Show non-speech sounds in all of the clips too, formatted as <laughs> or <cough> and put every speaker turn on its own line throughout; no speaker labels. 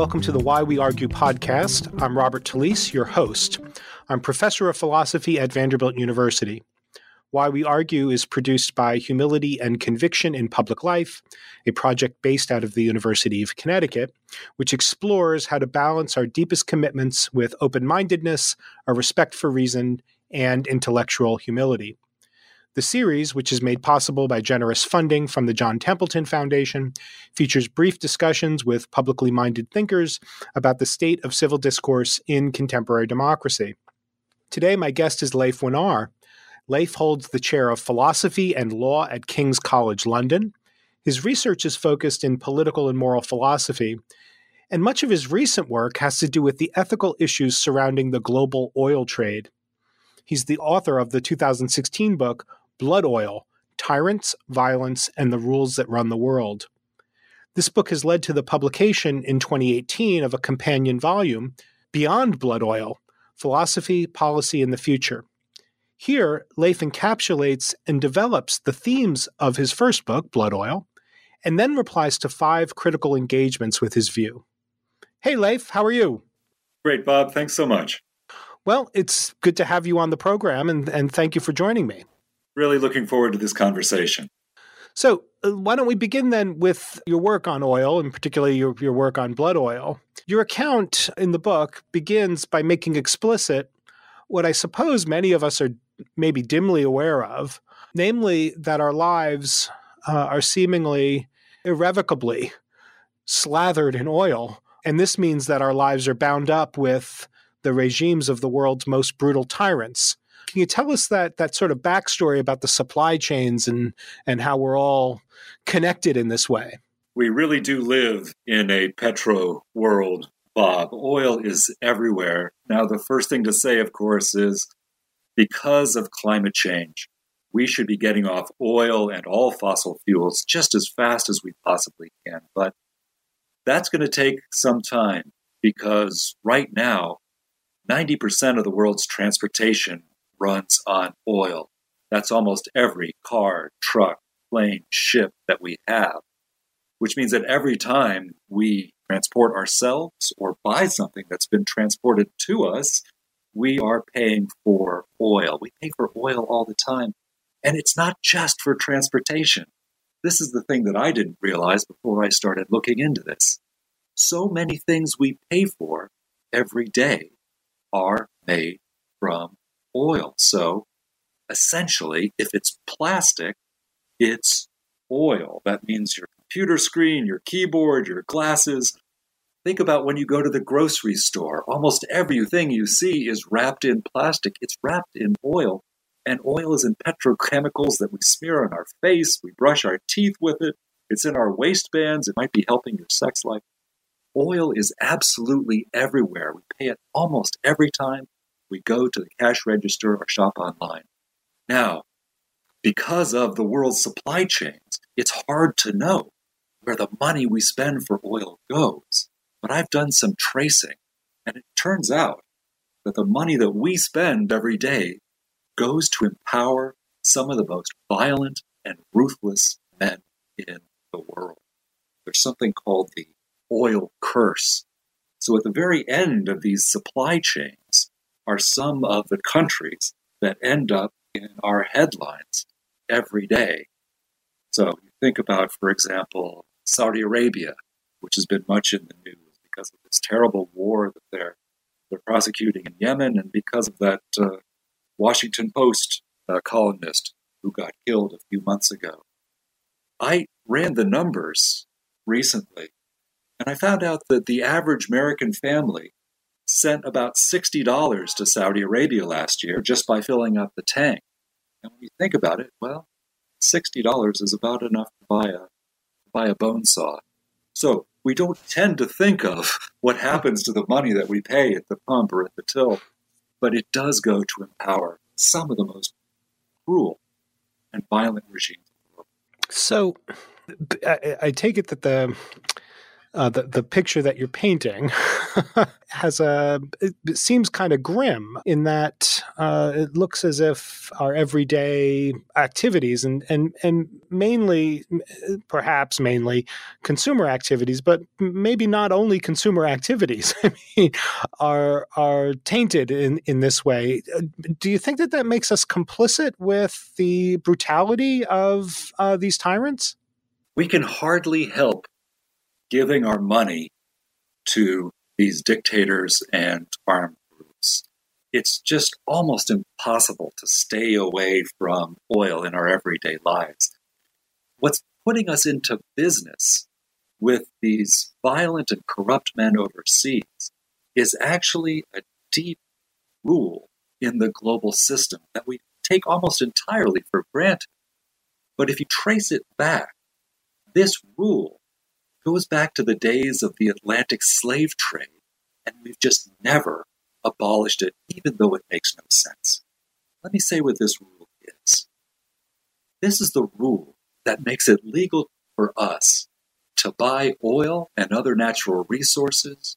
welcome to the Why We Argue podcast. I'm Robert Talisse, your host. I'm professor of philosophy at Vanderbilt University. Why We Argue is produced by Humility and Conviction in Public Life, a project based out of the University of Connecticut, which explores how to balance our deepest commitments with open mindedness, a respect for reason, and intellectual humility. The series, which is made possible by generous funding from the John Templeton Foundation, features brief discussions with publicly minded thinkers about the state of civil discourse in contemporary democracy. Today, my guest is Leif Wenar. Leif holds the chair of philosophy and law at King's College London. His research is focused in political and moral philosophy, and much of his recent work has to do with the ethical issues surrounding the global oil trade. He's the author of the 2016 book, Blood Oil Tyrants, Violence, and the Rules That Run the World. This book has led to the publication in 2018 of a companion volume, Beyond Blood Oil Philosophy, Policy, and the Future. Here, Leif encapsulates and develops the themes of his first book, Blood Oil, and then replies to five critical engagements with his view. Hey, Leif, how are you?
Great, Bob. Thanks so much.
Well, it's good to have you on the program, and, and thank you for joining me.
Really looking forward to this conversation.
So, uh, why don't we begin then with your work on oil, and particularly your, your work on blood oil? Your account in the book begins by making explicit what I suppose many of us are maybe dimly aware of, namely that our lives uh, are seemingly irrevocably slathered in oil. And this means that our lives are bound up with the regimes of the world's most brutal tyrants. Can you tell us that that sort of backstory about the supply chains and and how we're all connected in this way?
We really do live in a petro world, Bob. Oil is everywhere. Now, the first thing to say, of course, is because of climate change, we should be getting off oil and all fossil fuels just as fast as we possibly can. But that's going to take some time because right now, 90% of the world's transportation runs on oil. That's almost every car, truck, plane, ship that we have, which means that every time we transport ourselves or buy something that's been transported to us, we are paying for oil. We pay for oil all the time. And it's not just for transportation. This is the thing that I didn't realize before I started looking into this. So many things we pay for every day are made from oil. So essentially, if it's plastic, it's oil. That means your computer screen, your keyboard, your glasses. Think about when you go to the grocery store. Almost everything you see is wrapped in plastic, it's wrapped in oil. And oil is in petrochemicals that we smear on our face, we brush our teeth with it, it's in our waistbands, it might be helping your sex life. Oil is absolutely everywhere. We pay it almost every time we go to the cash register or shop online. Now, because of the world's supply chains, it's hard to know where the money we spend for oil goes. But I've done some tracing, and it turns out that the money that we spend every day goes to empower some of the most violent and ruthless men in the world. There's something called the oil curse. So, at the very end of these supply chains, are some of the countries that end up in our headlines every day. So think about, for example, Saudi Arabia, which has been much in the news because of this terrible war that they're they're prosecuting in Yemen, and because of that uh, Washington Post uh, columnist who got killed a few months ago. I ran the numbers recently, and I found out that the average American family sent about $60 to Saudi Arabia last year just by filling up the tank. And when you think about it, well, $60 is about enough to buy a, buy a bone saw. So we don't tend to think of what happens to the money that we pay at the pump or at the till, but it does go to empower some of the most cruel and violent regimes. In the world.
So I, I take it that the uh, the the picture that you're painting <laughs> has a it seems kind of grim in that uh, it looks as if our everyday activities and and and mainly perhaps mainly consumer activities, but maybe not only consumer activities. <laughs> I mean, are are tainted in in this way. Do you think that that makes us complicit with the brutality of uh, these tyrants?
We can hardly help giving our money to these dictators and armed groups. It's just almost impossible to stay away from oil in our everyday lives. What's putting us into business with these violent and corrupt men overseas is actually a deep rule in the global system that we take almost entirely for granted. But if you trace it back, this rule goes back to the days of the Atlantic slave trade, and we've just never abolished it, even though it makes no sense. Let me say what this rule is. This is the rule that makes it legal for us to buy oil and other natural resources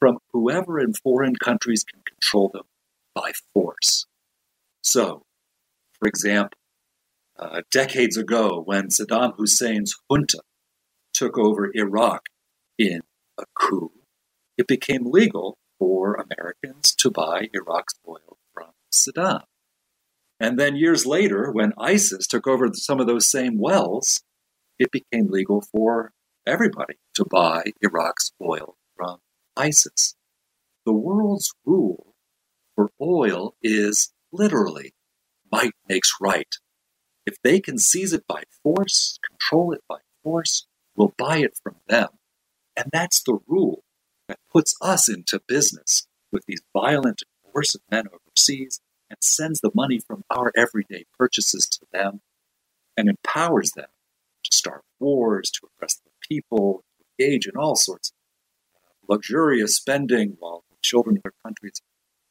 from whoever in foreign countries can control them by force. So, for example, uh, decades ago, when Saddam Hussein's junta took over Iraq in a coup, it became legal for Americans to buy Iraq's oil from Saddam. And then years later, when ISIS took over some of those same wells, it became legal for everybody to buy Iraq's oil from ISIS. The world's rule for oil is literally might makes right. If they can seize it by force, control it by force, will buy it from them. And that's the rule that puts us into business with these violent, coercive men overseas and sends the money from our everyday purchases to them and empowers them to start wars, to oppress the people, to engage in all sorts of luxurious spending while the children of their countries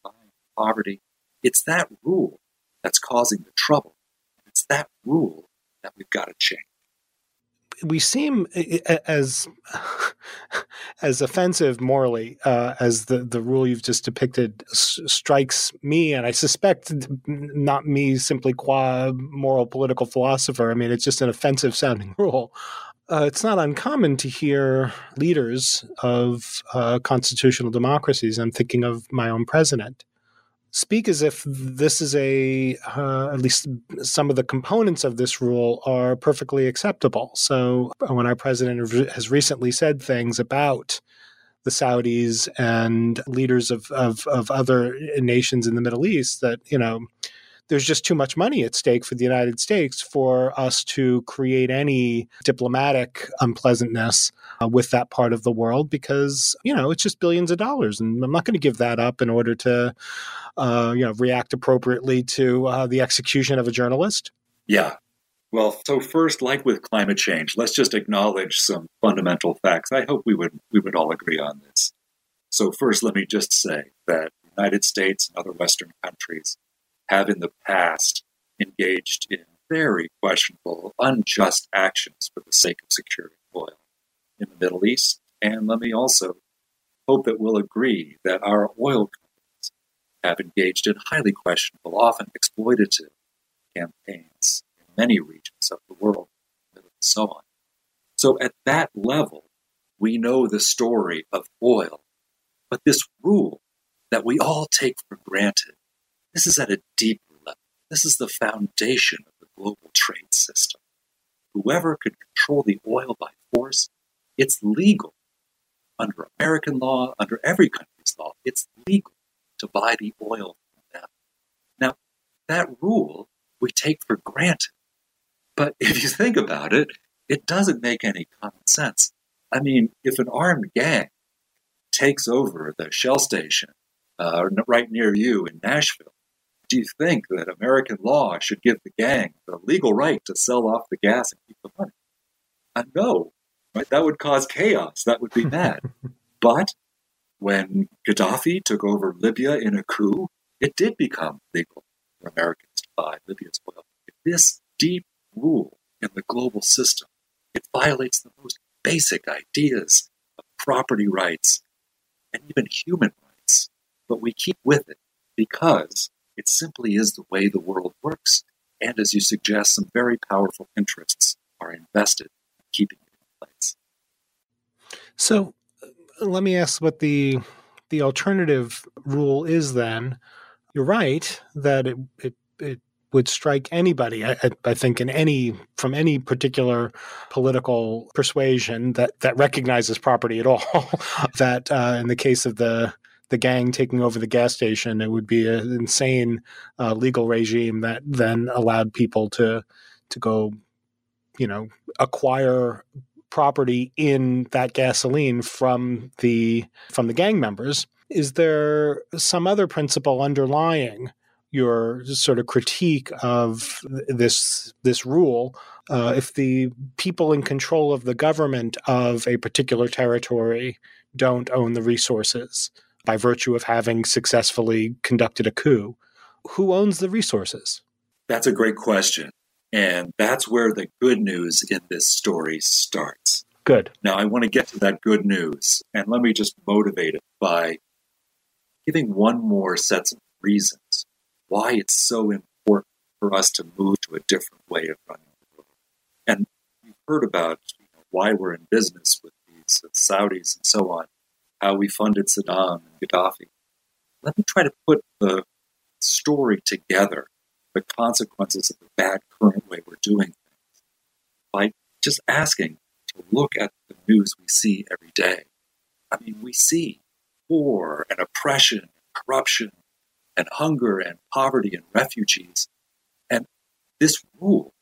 are dying of poverty. It's that rule that's causing the trouble. It's that rule that we've got to change
we seem as <laughs> as offensive morally uh, as the the rule you've just depicted s- strikes me, and I suspect not me simply qua moral political philosopher. I mean, it's just an offensive sounding <laughs> rule. Uh, it's not uncommon to hear leaders of uh, constitutional democracies. I'm thinking of my own president speak as if this is a uh, at least some of the components of this rule are perfectly acceptable. So when our president has recently said things about the Saudis and leaders of, of, of other nations in the Middle East that you know there's just too much money at stake for the United States for us to create any diplomatic unpleasantness uh, with that part of the world because, you know, it's just billions of dollars. And I'm not going to give that up in order to, uh, you know, react appropriately to uh, the execution of a journalist.
Yeah. Well, so first, like with climate change, let's just acknowledge some fundamental facts. I hope we would we would all agree on this. So first, let me just say that the United States and other Western countries have in the past engaged in very questionable, unjust actions for the sake of securing oil in the Middle East. And let me also hope that we'll agree that our oil companies have engaged in highly questionable, often exploitative campaigns in many regions of the world, and so on. So at that level, we know the story of oil. But this rule that we all take for granted this is at a deeper level. This is the foundation of the global trade system. Whoever could control the oil by force, it's legal under American law, under every country's law, it's legal to buy the oil from them. Now, that rule we take for granted. But <laughs> if you think about it, it doesn't make any common sense. I mean, if an armed gang takes over the Shell station uh, right near you in Nashville, do you think that American law should give the gang the legal right to sell off the gas and keep the money? Uh, no, right? That would cause chaos. That would be <laughs> bad. but when Gaddafi took over Libya in a coup, it did become legal for Americans to buy Libya's oil. This deep rule in the global system, it violates the most basic ideas of property rights and even human rights. But we keep with it because it simply is the way the world works. And as you suggest, some very powerful interests are invested in keeping it.
So uh, let me ask what the the alternative rule is then. You're right that it, it, it would strike anybody, I, I, think, in any from any particular political persuasion that that recognizes property at all. <laughs> that uh, in the case of the the gang taking over the gas station, it would be an insane uh, legal regime that then allowed people to to go, you know, acquire property in that gasoline from the from the gang members. Is there some other principle underlying your sort of critique of this this rule? Uh, if the people in control of the government of a particular territory don't own the resources by virtue of having successfully conducted a coup, who owns the resources?
That's a great question. And that's where the good news in this story starts.
Good.
Now, I want to get to that good news, and let me just motivate it by giving one more set of reasons why it's so important for us to move to a different way of running the world. And we've heard about you know, why we're in business with these Saudis and so on, how we funded Saddam and Gaddafi. Let me try to put the story together the consequences of the bad current way we're doing things by just asking to look at the news we see every day. I mean, we see war and oppression and corruption and hunger and poverty and refugees. And this rule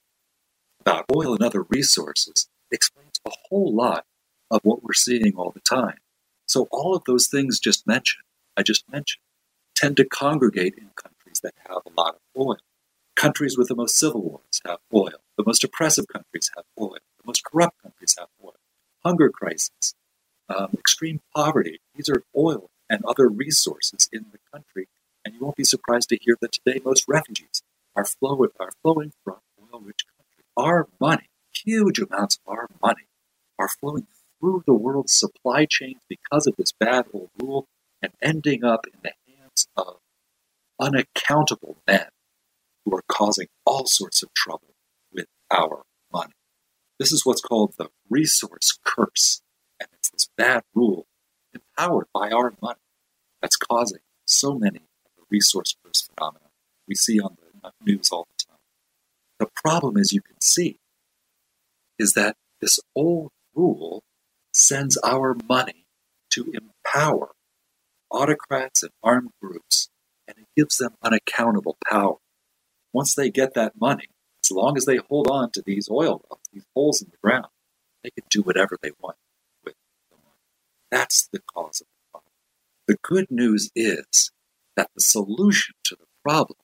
about oil and other resources explains a whole lot of what we're seeing all the time. So all of those things just mentioned, I just mentioned, tend to congregate in countries that have a lot of oil. Countries with the most civil wars have oil. The most oppressive countries have oil. The most corrupt countries have oil. Hunger crisis, um, extreme poverty. These are oil and other resources in the country. And you won't be surprised to hear that today most refugees are, flow, are flowing from oil-rich countries. Our money, huge amounts of our money, are flowing through the world's supply chains because of this bad old rule and ending up in the hands of unaccountable men who are causing all sorts of trouble with our money. This is what's called the resource curse. And it's this bad rule empowered by our money that's causing so many of the resource curse phenomena we see on the news all the time. The problem, as you can see, is that this old rule sends our money to empower autocrats and armed groups, and it gives them unaccountable power once they get that money, as long as they hold on to these oil wells, these holes in the ground, they can do whatever they want with the money. That's the cause of the problem. The good news is that the solution to the problem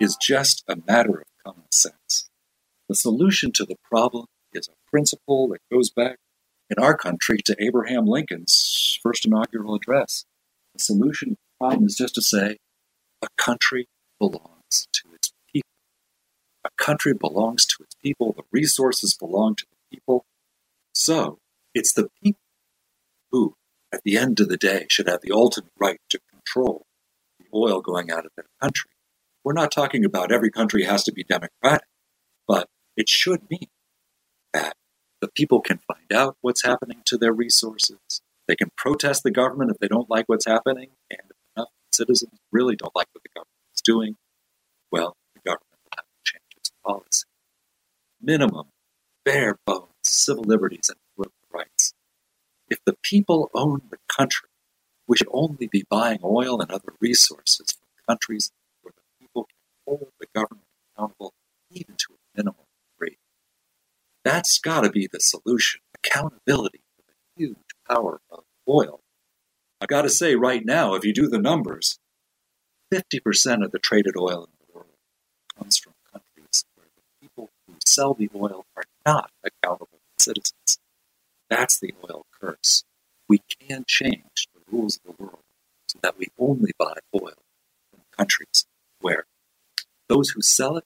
is just a matter of common sense. The solution to the problem is a principle that goes back in our country to Abraham Lincoln's first inaugural address. The solution to the problem is just to say a country belongs to a country belongs to its people, the resources belong to the people. So it's the people who, at the end of the day, should have the ultimate right to control the oil going out of their country. We're not talking about every country has to be democratic, but it should mean that the people can find out what's happening to their resources. They can protest the government if they don't like what's happening, and if enough citizens really don't like what the government is doing, well, policy. Minimum, bare bones civil liberties and political rights. If the people own the country, we should only be buying oil and other resources from countries where the people can hold the government accountable even to a minimal degree. That's got to be the solution accountability for the huge power of oil. I've got to say, right now, if you do the numbers, 50% of the traded oil in the world comes from countries where the people who sell the oil are not accountable to citizens. That's the oil curse. We can change the rules of the world so that we only buy oil from countries where those who sell it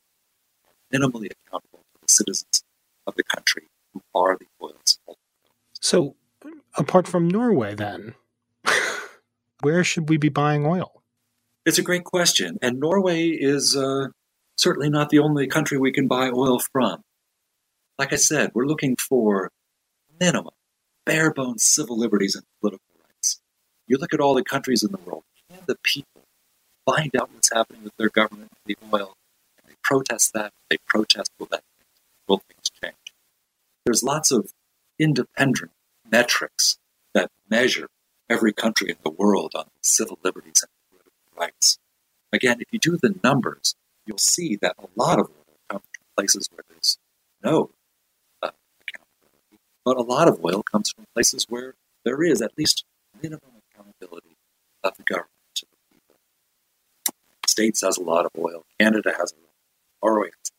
are minimally accountable to the citizens of the country who are the oil's
So, apart from Norway, then, <laughs> where should we be buying oil?
It's a great question. And Norway is uh, certainly not the only country we can buy oil from. Like I said, we're looking for minimum, bare bones civil liberties and political rights. You look at all the countries in the world, can the people find out what's happening with their government, and the oil, and they protest that? They protest, will that will things change? There's lots of independent metrics that measure every country in the world on civil liberties and political rights. Again, if you do the numbers, you'll see that a lot of oil comes from places where there's no uh, accountability, but a lot of oil comes from places where there is at least minimum accountability of the government to the people. States has a lot of oil. Canada has a lot. Norway has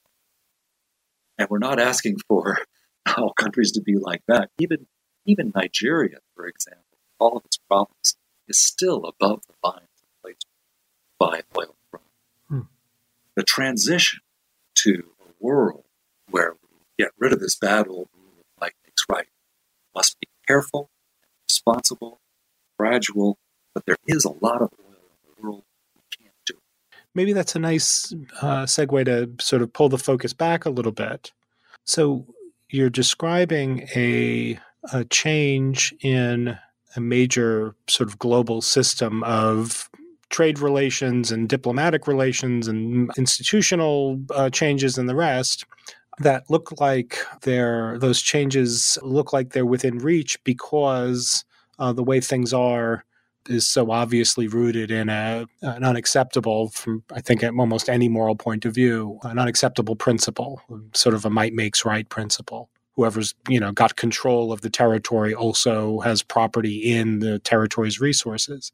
and we're not asking for <laughs> all countries to be like that. Even even Nigeria, for example, all of its problems is still above the line of place by oil from. Hmm. The transition to a world where we get rid of this bad old rule of might makes right must be careful, responsible, gradual, but there is a lot of oil in the world.
Maybe that's a nice uh, segue to sort of pull the focus back a little bit. So you're describing a, a change in a major sort of global system of trade relations and diplomatic relations and institutional uh, changes and the rest that look like they're those changes look like they're within reach because uh, the way things are is so obviously rooted in a, an unacceptable, from I think at almost any moral point of view, an unacceptable principle, sort of a might makes right principle whoever's you know got control of the territory also has property in the territory's resources.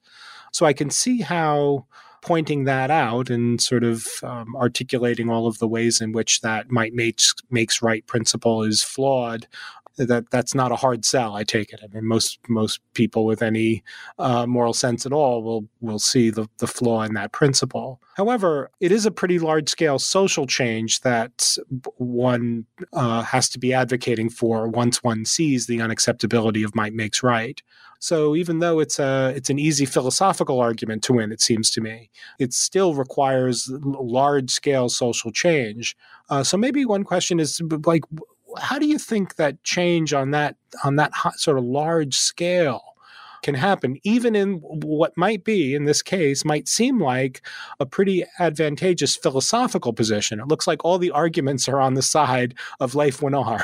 So I can see how pointing that out and sort of um, articulating all of the ways in which that might makes makes right principle is flawed that that's not a hard sell. I take it. I mean, most most people with any uh, moral sense at all will will see the the flaw in that principle. However, it is a pretty large scale social change that one uh, has to be advocating for once one sees the unacceptability of might makes right. So even though it's a it's an easy philosophical argument to win, it seems to me, it still requires large scale social change. Uh, so maybe one question is like, how do you think that change on that on that sort of large scale can happen, even in what might be, in this case, might seem like a pretty advantageous philosophical position. It looks like all the arguments are on the side of Leif Wenar.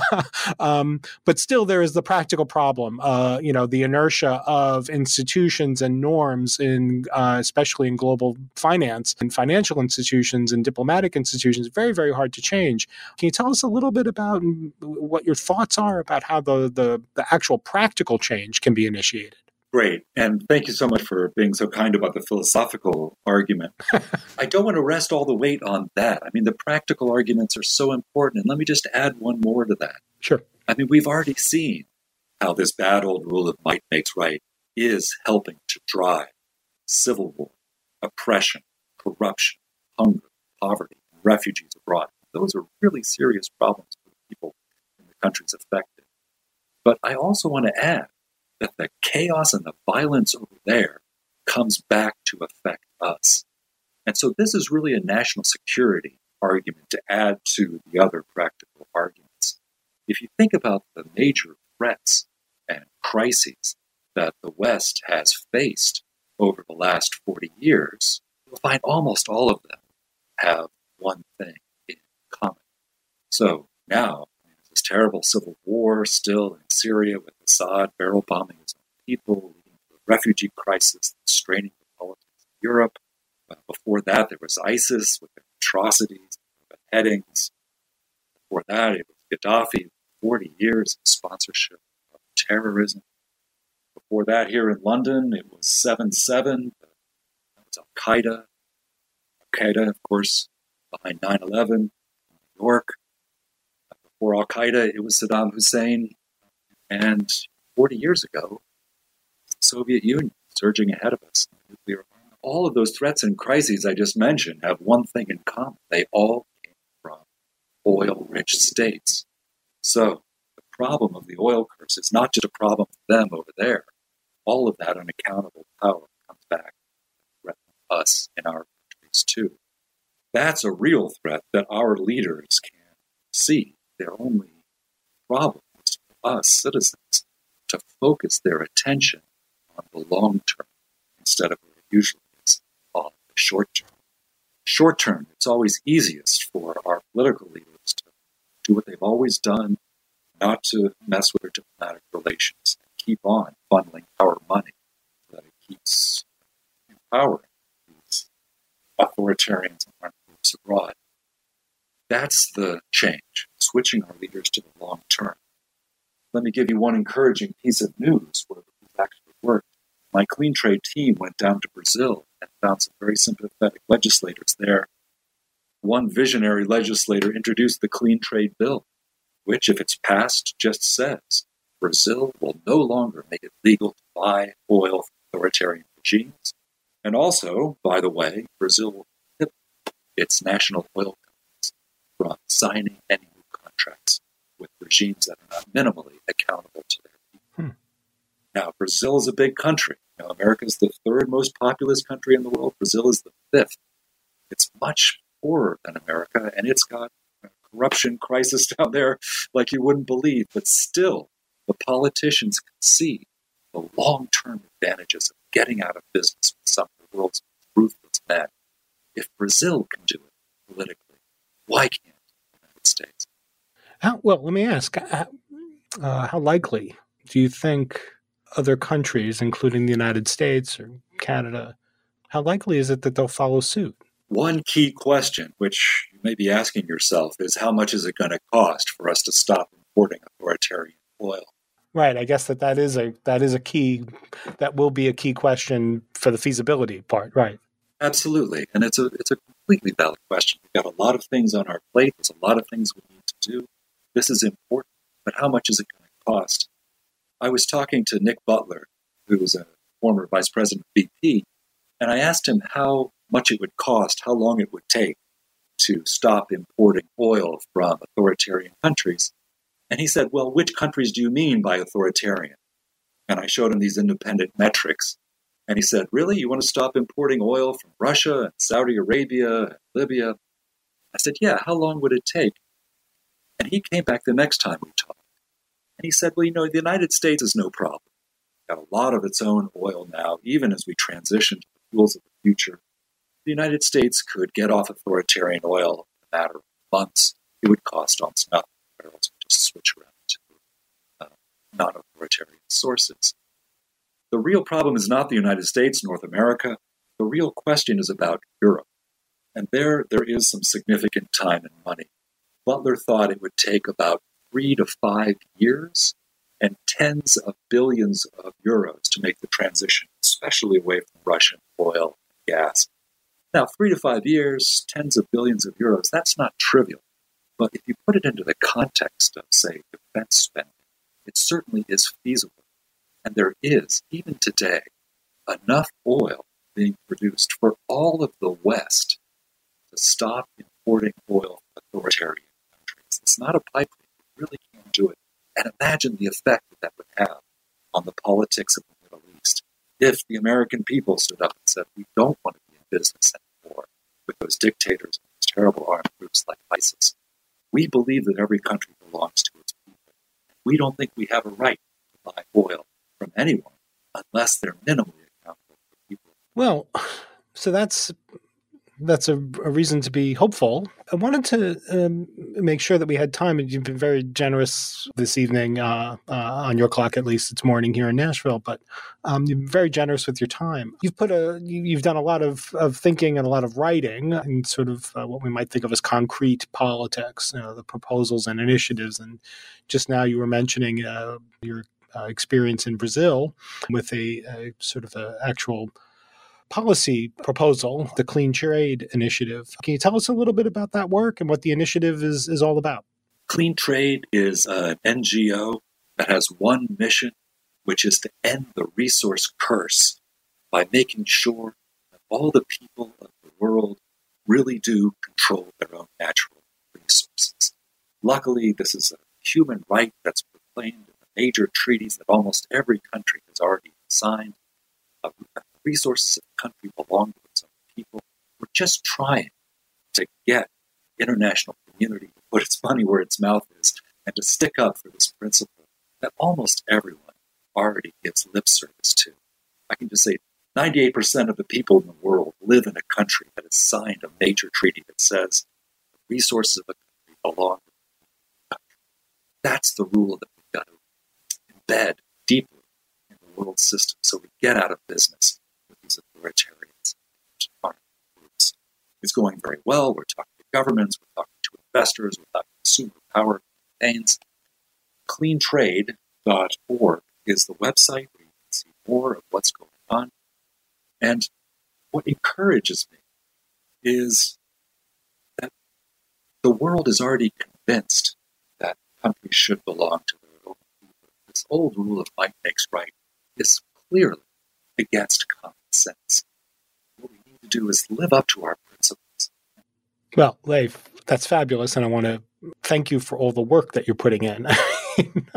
<laughs> um, but still, there is the practical problem, uh, you know, the inertia of institutions and norms, in uh, especially in global finance and financial institutions and diplomatic institutions, very, very hard to change. Can you tell us a little bit about what your thoughts are about how the, the, the actual practical change can be initiated? Appreciated.
Great. And thank you so much for being so kind about the philosophical argument. <laughs> I don't want to rest all the weight on that. I mean, the practical arguments are so important. And let me just add one more to that.
Sure.
I mean, we've already seen how this bad old rule of might makes right is helping to drive civil war, oppression, corruption, hunger, poverty, and refugees abroad. Those are really serious problems for the people in the countries affected. But I also want to add that the chaos and the violence over there comes back to affect us. And so this is really a national security argument to add to the other practical arguments. If you think about the major threats and crises that the West has faced over the last 40 years, you'll find almost all of them have one thing in common. So now this terrible civil war still in Syria with Assad barrel bombing his own people, leading to a refugee crisis straining the politics of Europe. Uh, before that, there was ISIS with their atrocities, beheadings. Before that, it was Gaddafi, 40 years of sponsorship of terrorism. Before that, here in London, it was 7 7. That was Al Qaeda. Al Qaeda, of course, behind 9 11. New York. Before Al Qaeda, it was Saddam Hussein. And 40 years ago, Soviet Union surging ahead of us. All of those threats and crises I just mentioned have one thing in common they all came from oil rich states. So the problem of the oil curse is not just a problem for them over there. All of that unaccountable power comes back to us in our countries too. That's a real threat that our leaders can see. Their only problem is for us citizens to focus their attention on the long term instead of what it usually is on the short term. Short term, it's always easiest for our political leaders to do what they've always done, not to mess with their diplomatic relations, and keep on funneling our money so that it keeps empowering these authoritarians and armed groups abroad. That's the change, switching our leaders to the long term. Let me give you one encouraging piece of news where this actually worked. My clean trade team went down to Brazil and found some very sympathetic legislators there. One visionary legislator introduced the Clean Trade Bill, which, if it's passed, just says Brazil will no longer make it legal to buy oil from authoritarian regimes. And also, by the way, Brazil will prohibit its national oil companies from signing any contracts with regimes that are not minimally accountable to their people. Hmm. Now, Brazil is a big country. You know, America is the third most populous country in the world. Brazil is the fifth. It's much poorer than America, and it's got a corruption crisis <laughs> down there like you wouldn't believe. But still, the politicians can see the long-term advantages of getting out of business with some of the world's ruthless men. If Brazil can do it politically, why can't the United States?
How, well, let me ask uh, how likely do you think other countries, including the United States or Canada, how likely is it that they'll follow suit?
One key question, which you may be asking yourself, is how much is it going to cost for us to stop importing authoritarian oil?
Right. I guess that that is a that is a key that will be a key question for the feasibility part. Right.
Absolutely, and it's a it's a completely valid question. We've got a lot of things on our plate. There's a lot of things we need to do. This is important, but how much is it going to cost? I was talking to Nick Butler, who was a former vice president of BP, and I asked him how much it would cost, how long it would take to stop importing oil from authoritarian countries. And he said, Well, which countries do you mean by authoritarian? And I showed him these independent metrics. And he said, Really? You want to stop importing oil from Russia and Saudi Arabia and Libya? I said, Yeah, how long would it take? And he came back the next time we talked. And he said, Well, you know, the United States is no problem. We've got a lot of its own oil now, even as we transition to the fuels of the future. The United States could get off authoritarian oil in a matter of months. It would cost almost nothing. Barrels would just switch around to uh, non authoritarian sources. The real problem is not the United States, North America. The real question is about Europe. And there, there is some significant time and money Butler thought it would take about three to five years and tens of billions of euros to make the transition, especially away from Russian oil and gas. Now, three to five years, tens of billions of euros, that's not trivial. But if you put it into the context of, say, defense spending, it certainly is feasible. And there is, even today, enough oil being produced for all of the West to stop importing oil from authoritarian it's not a pipe dream. You really can't do it. And imagine the effect that that would have on the politics of the Middle East if the American people stood up and said, we don't want to be in business anymore with those dictators and those terrible armed groups like ISIS. We believe that every country belongs to its people. We don't think we have a right to buy oil from anyone unless they're minimally accountable for people.
Well, <sighs> so that's that's a, a, reason to be hopeful. I wanted to um, make sure that we had time, and you've been very generous this evening, uh, uh, on your clock at least. It's morning here in Nashville, but um, you've been very generous with your time. You've put a, you've done a lot of, of thinking and a lot of writing, and sort of uh, what we might think of as concrete politics, you know, the proposals and initiatives. And just now, you were mentioning uh, your uh, experience in Brazil with a, a sort of an actual policy proposal, the Clean Trade Initiative. Can you tell us a little bit about that work and what the initiative is, is all about?
Clean Trade is an NGO that has one mission, which is to end the resource curse by making sure that all the people of the world really do control their own natural resources. Luckily, this is a human right that's proclaimed in the major treaties that almost every country has already signed. Resources of the country belong to its own people. We're just trying to get international community to put its money where its mouth is and to stick up for this principle that almost everyone already gives lip service to. I can just say 98% of the people in the world live in a country that has signed a major treaty that says the resources of a country belong to the country. That's the rule that we've got to embed deeply in the world system so we get out of business these authoritarians groups. It's going very well. We're talking to governments, we're talking to investors, we're talking to consumer power campaigns. CleanTrade.org is the website where you can see more of what's going on. And what encourages me is that the world is already convinced that countries should belong to their own. This old rule of might makes right is clearly against common sense. What we need to do is live up to our principles.
Well, Leif, that's fabulous. And I want to thank you for all the work that you're putting in. <laughs>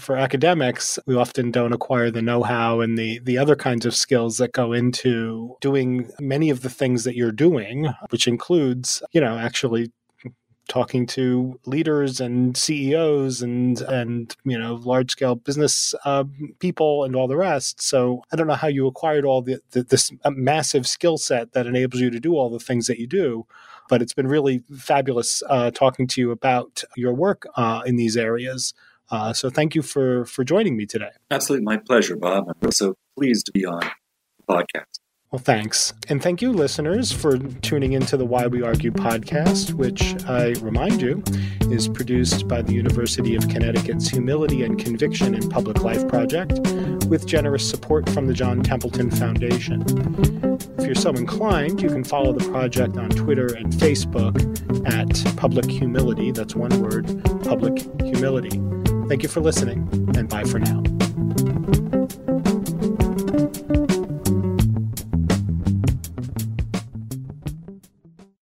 for academics, we often don't acquire the know-how and the the other kinds of skills that go into doing many of the things that you're doing, which includes, you know, actually talking to leaders and CEOs and and you know large scale business uh, people and all the rest. So I don't know how you acquired all the, the this massive skill set that enables you to do all the things that you do. But it's been really fabulous uh, talking to you about your work uh, in these areas. Uh, so thank you for for joining me today.
Absolutely, my pleasure, Bob. I'm so pleased to be on the podcast.
Well, thanks. And thank you, listeners, for tuning into the Why We Argue podcast, which I remind you is produced by the University of Connecticut's Humility and Conviction in Public Life Project with generous support from the John Templeton Foundation. If you're so inclined, you can follow the project on Twitter and Facebook at Public Humility. That's one word, Public Humility. Thank you for listening, and bye for now.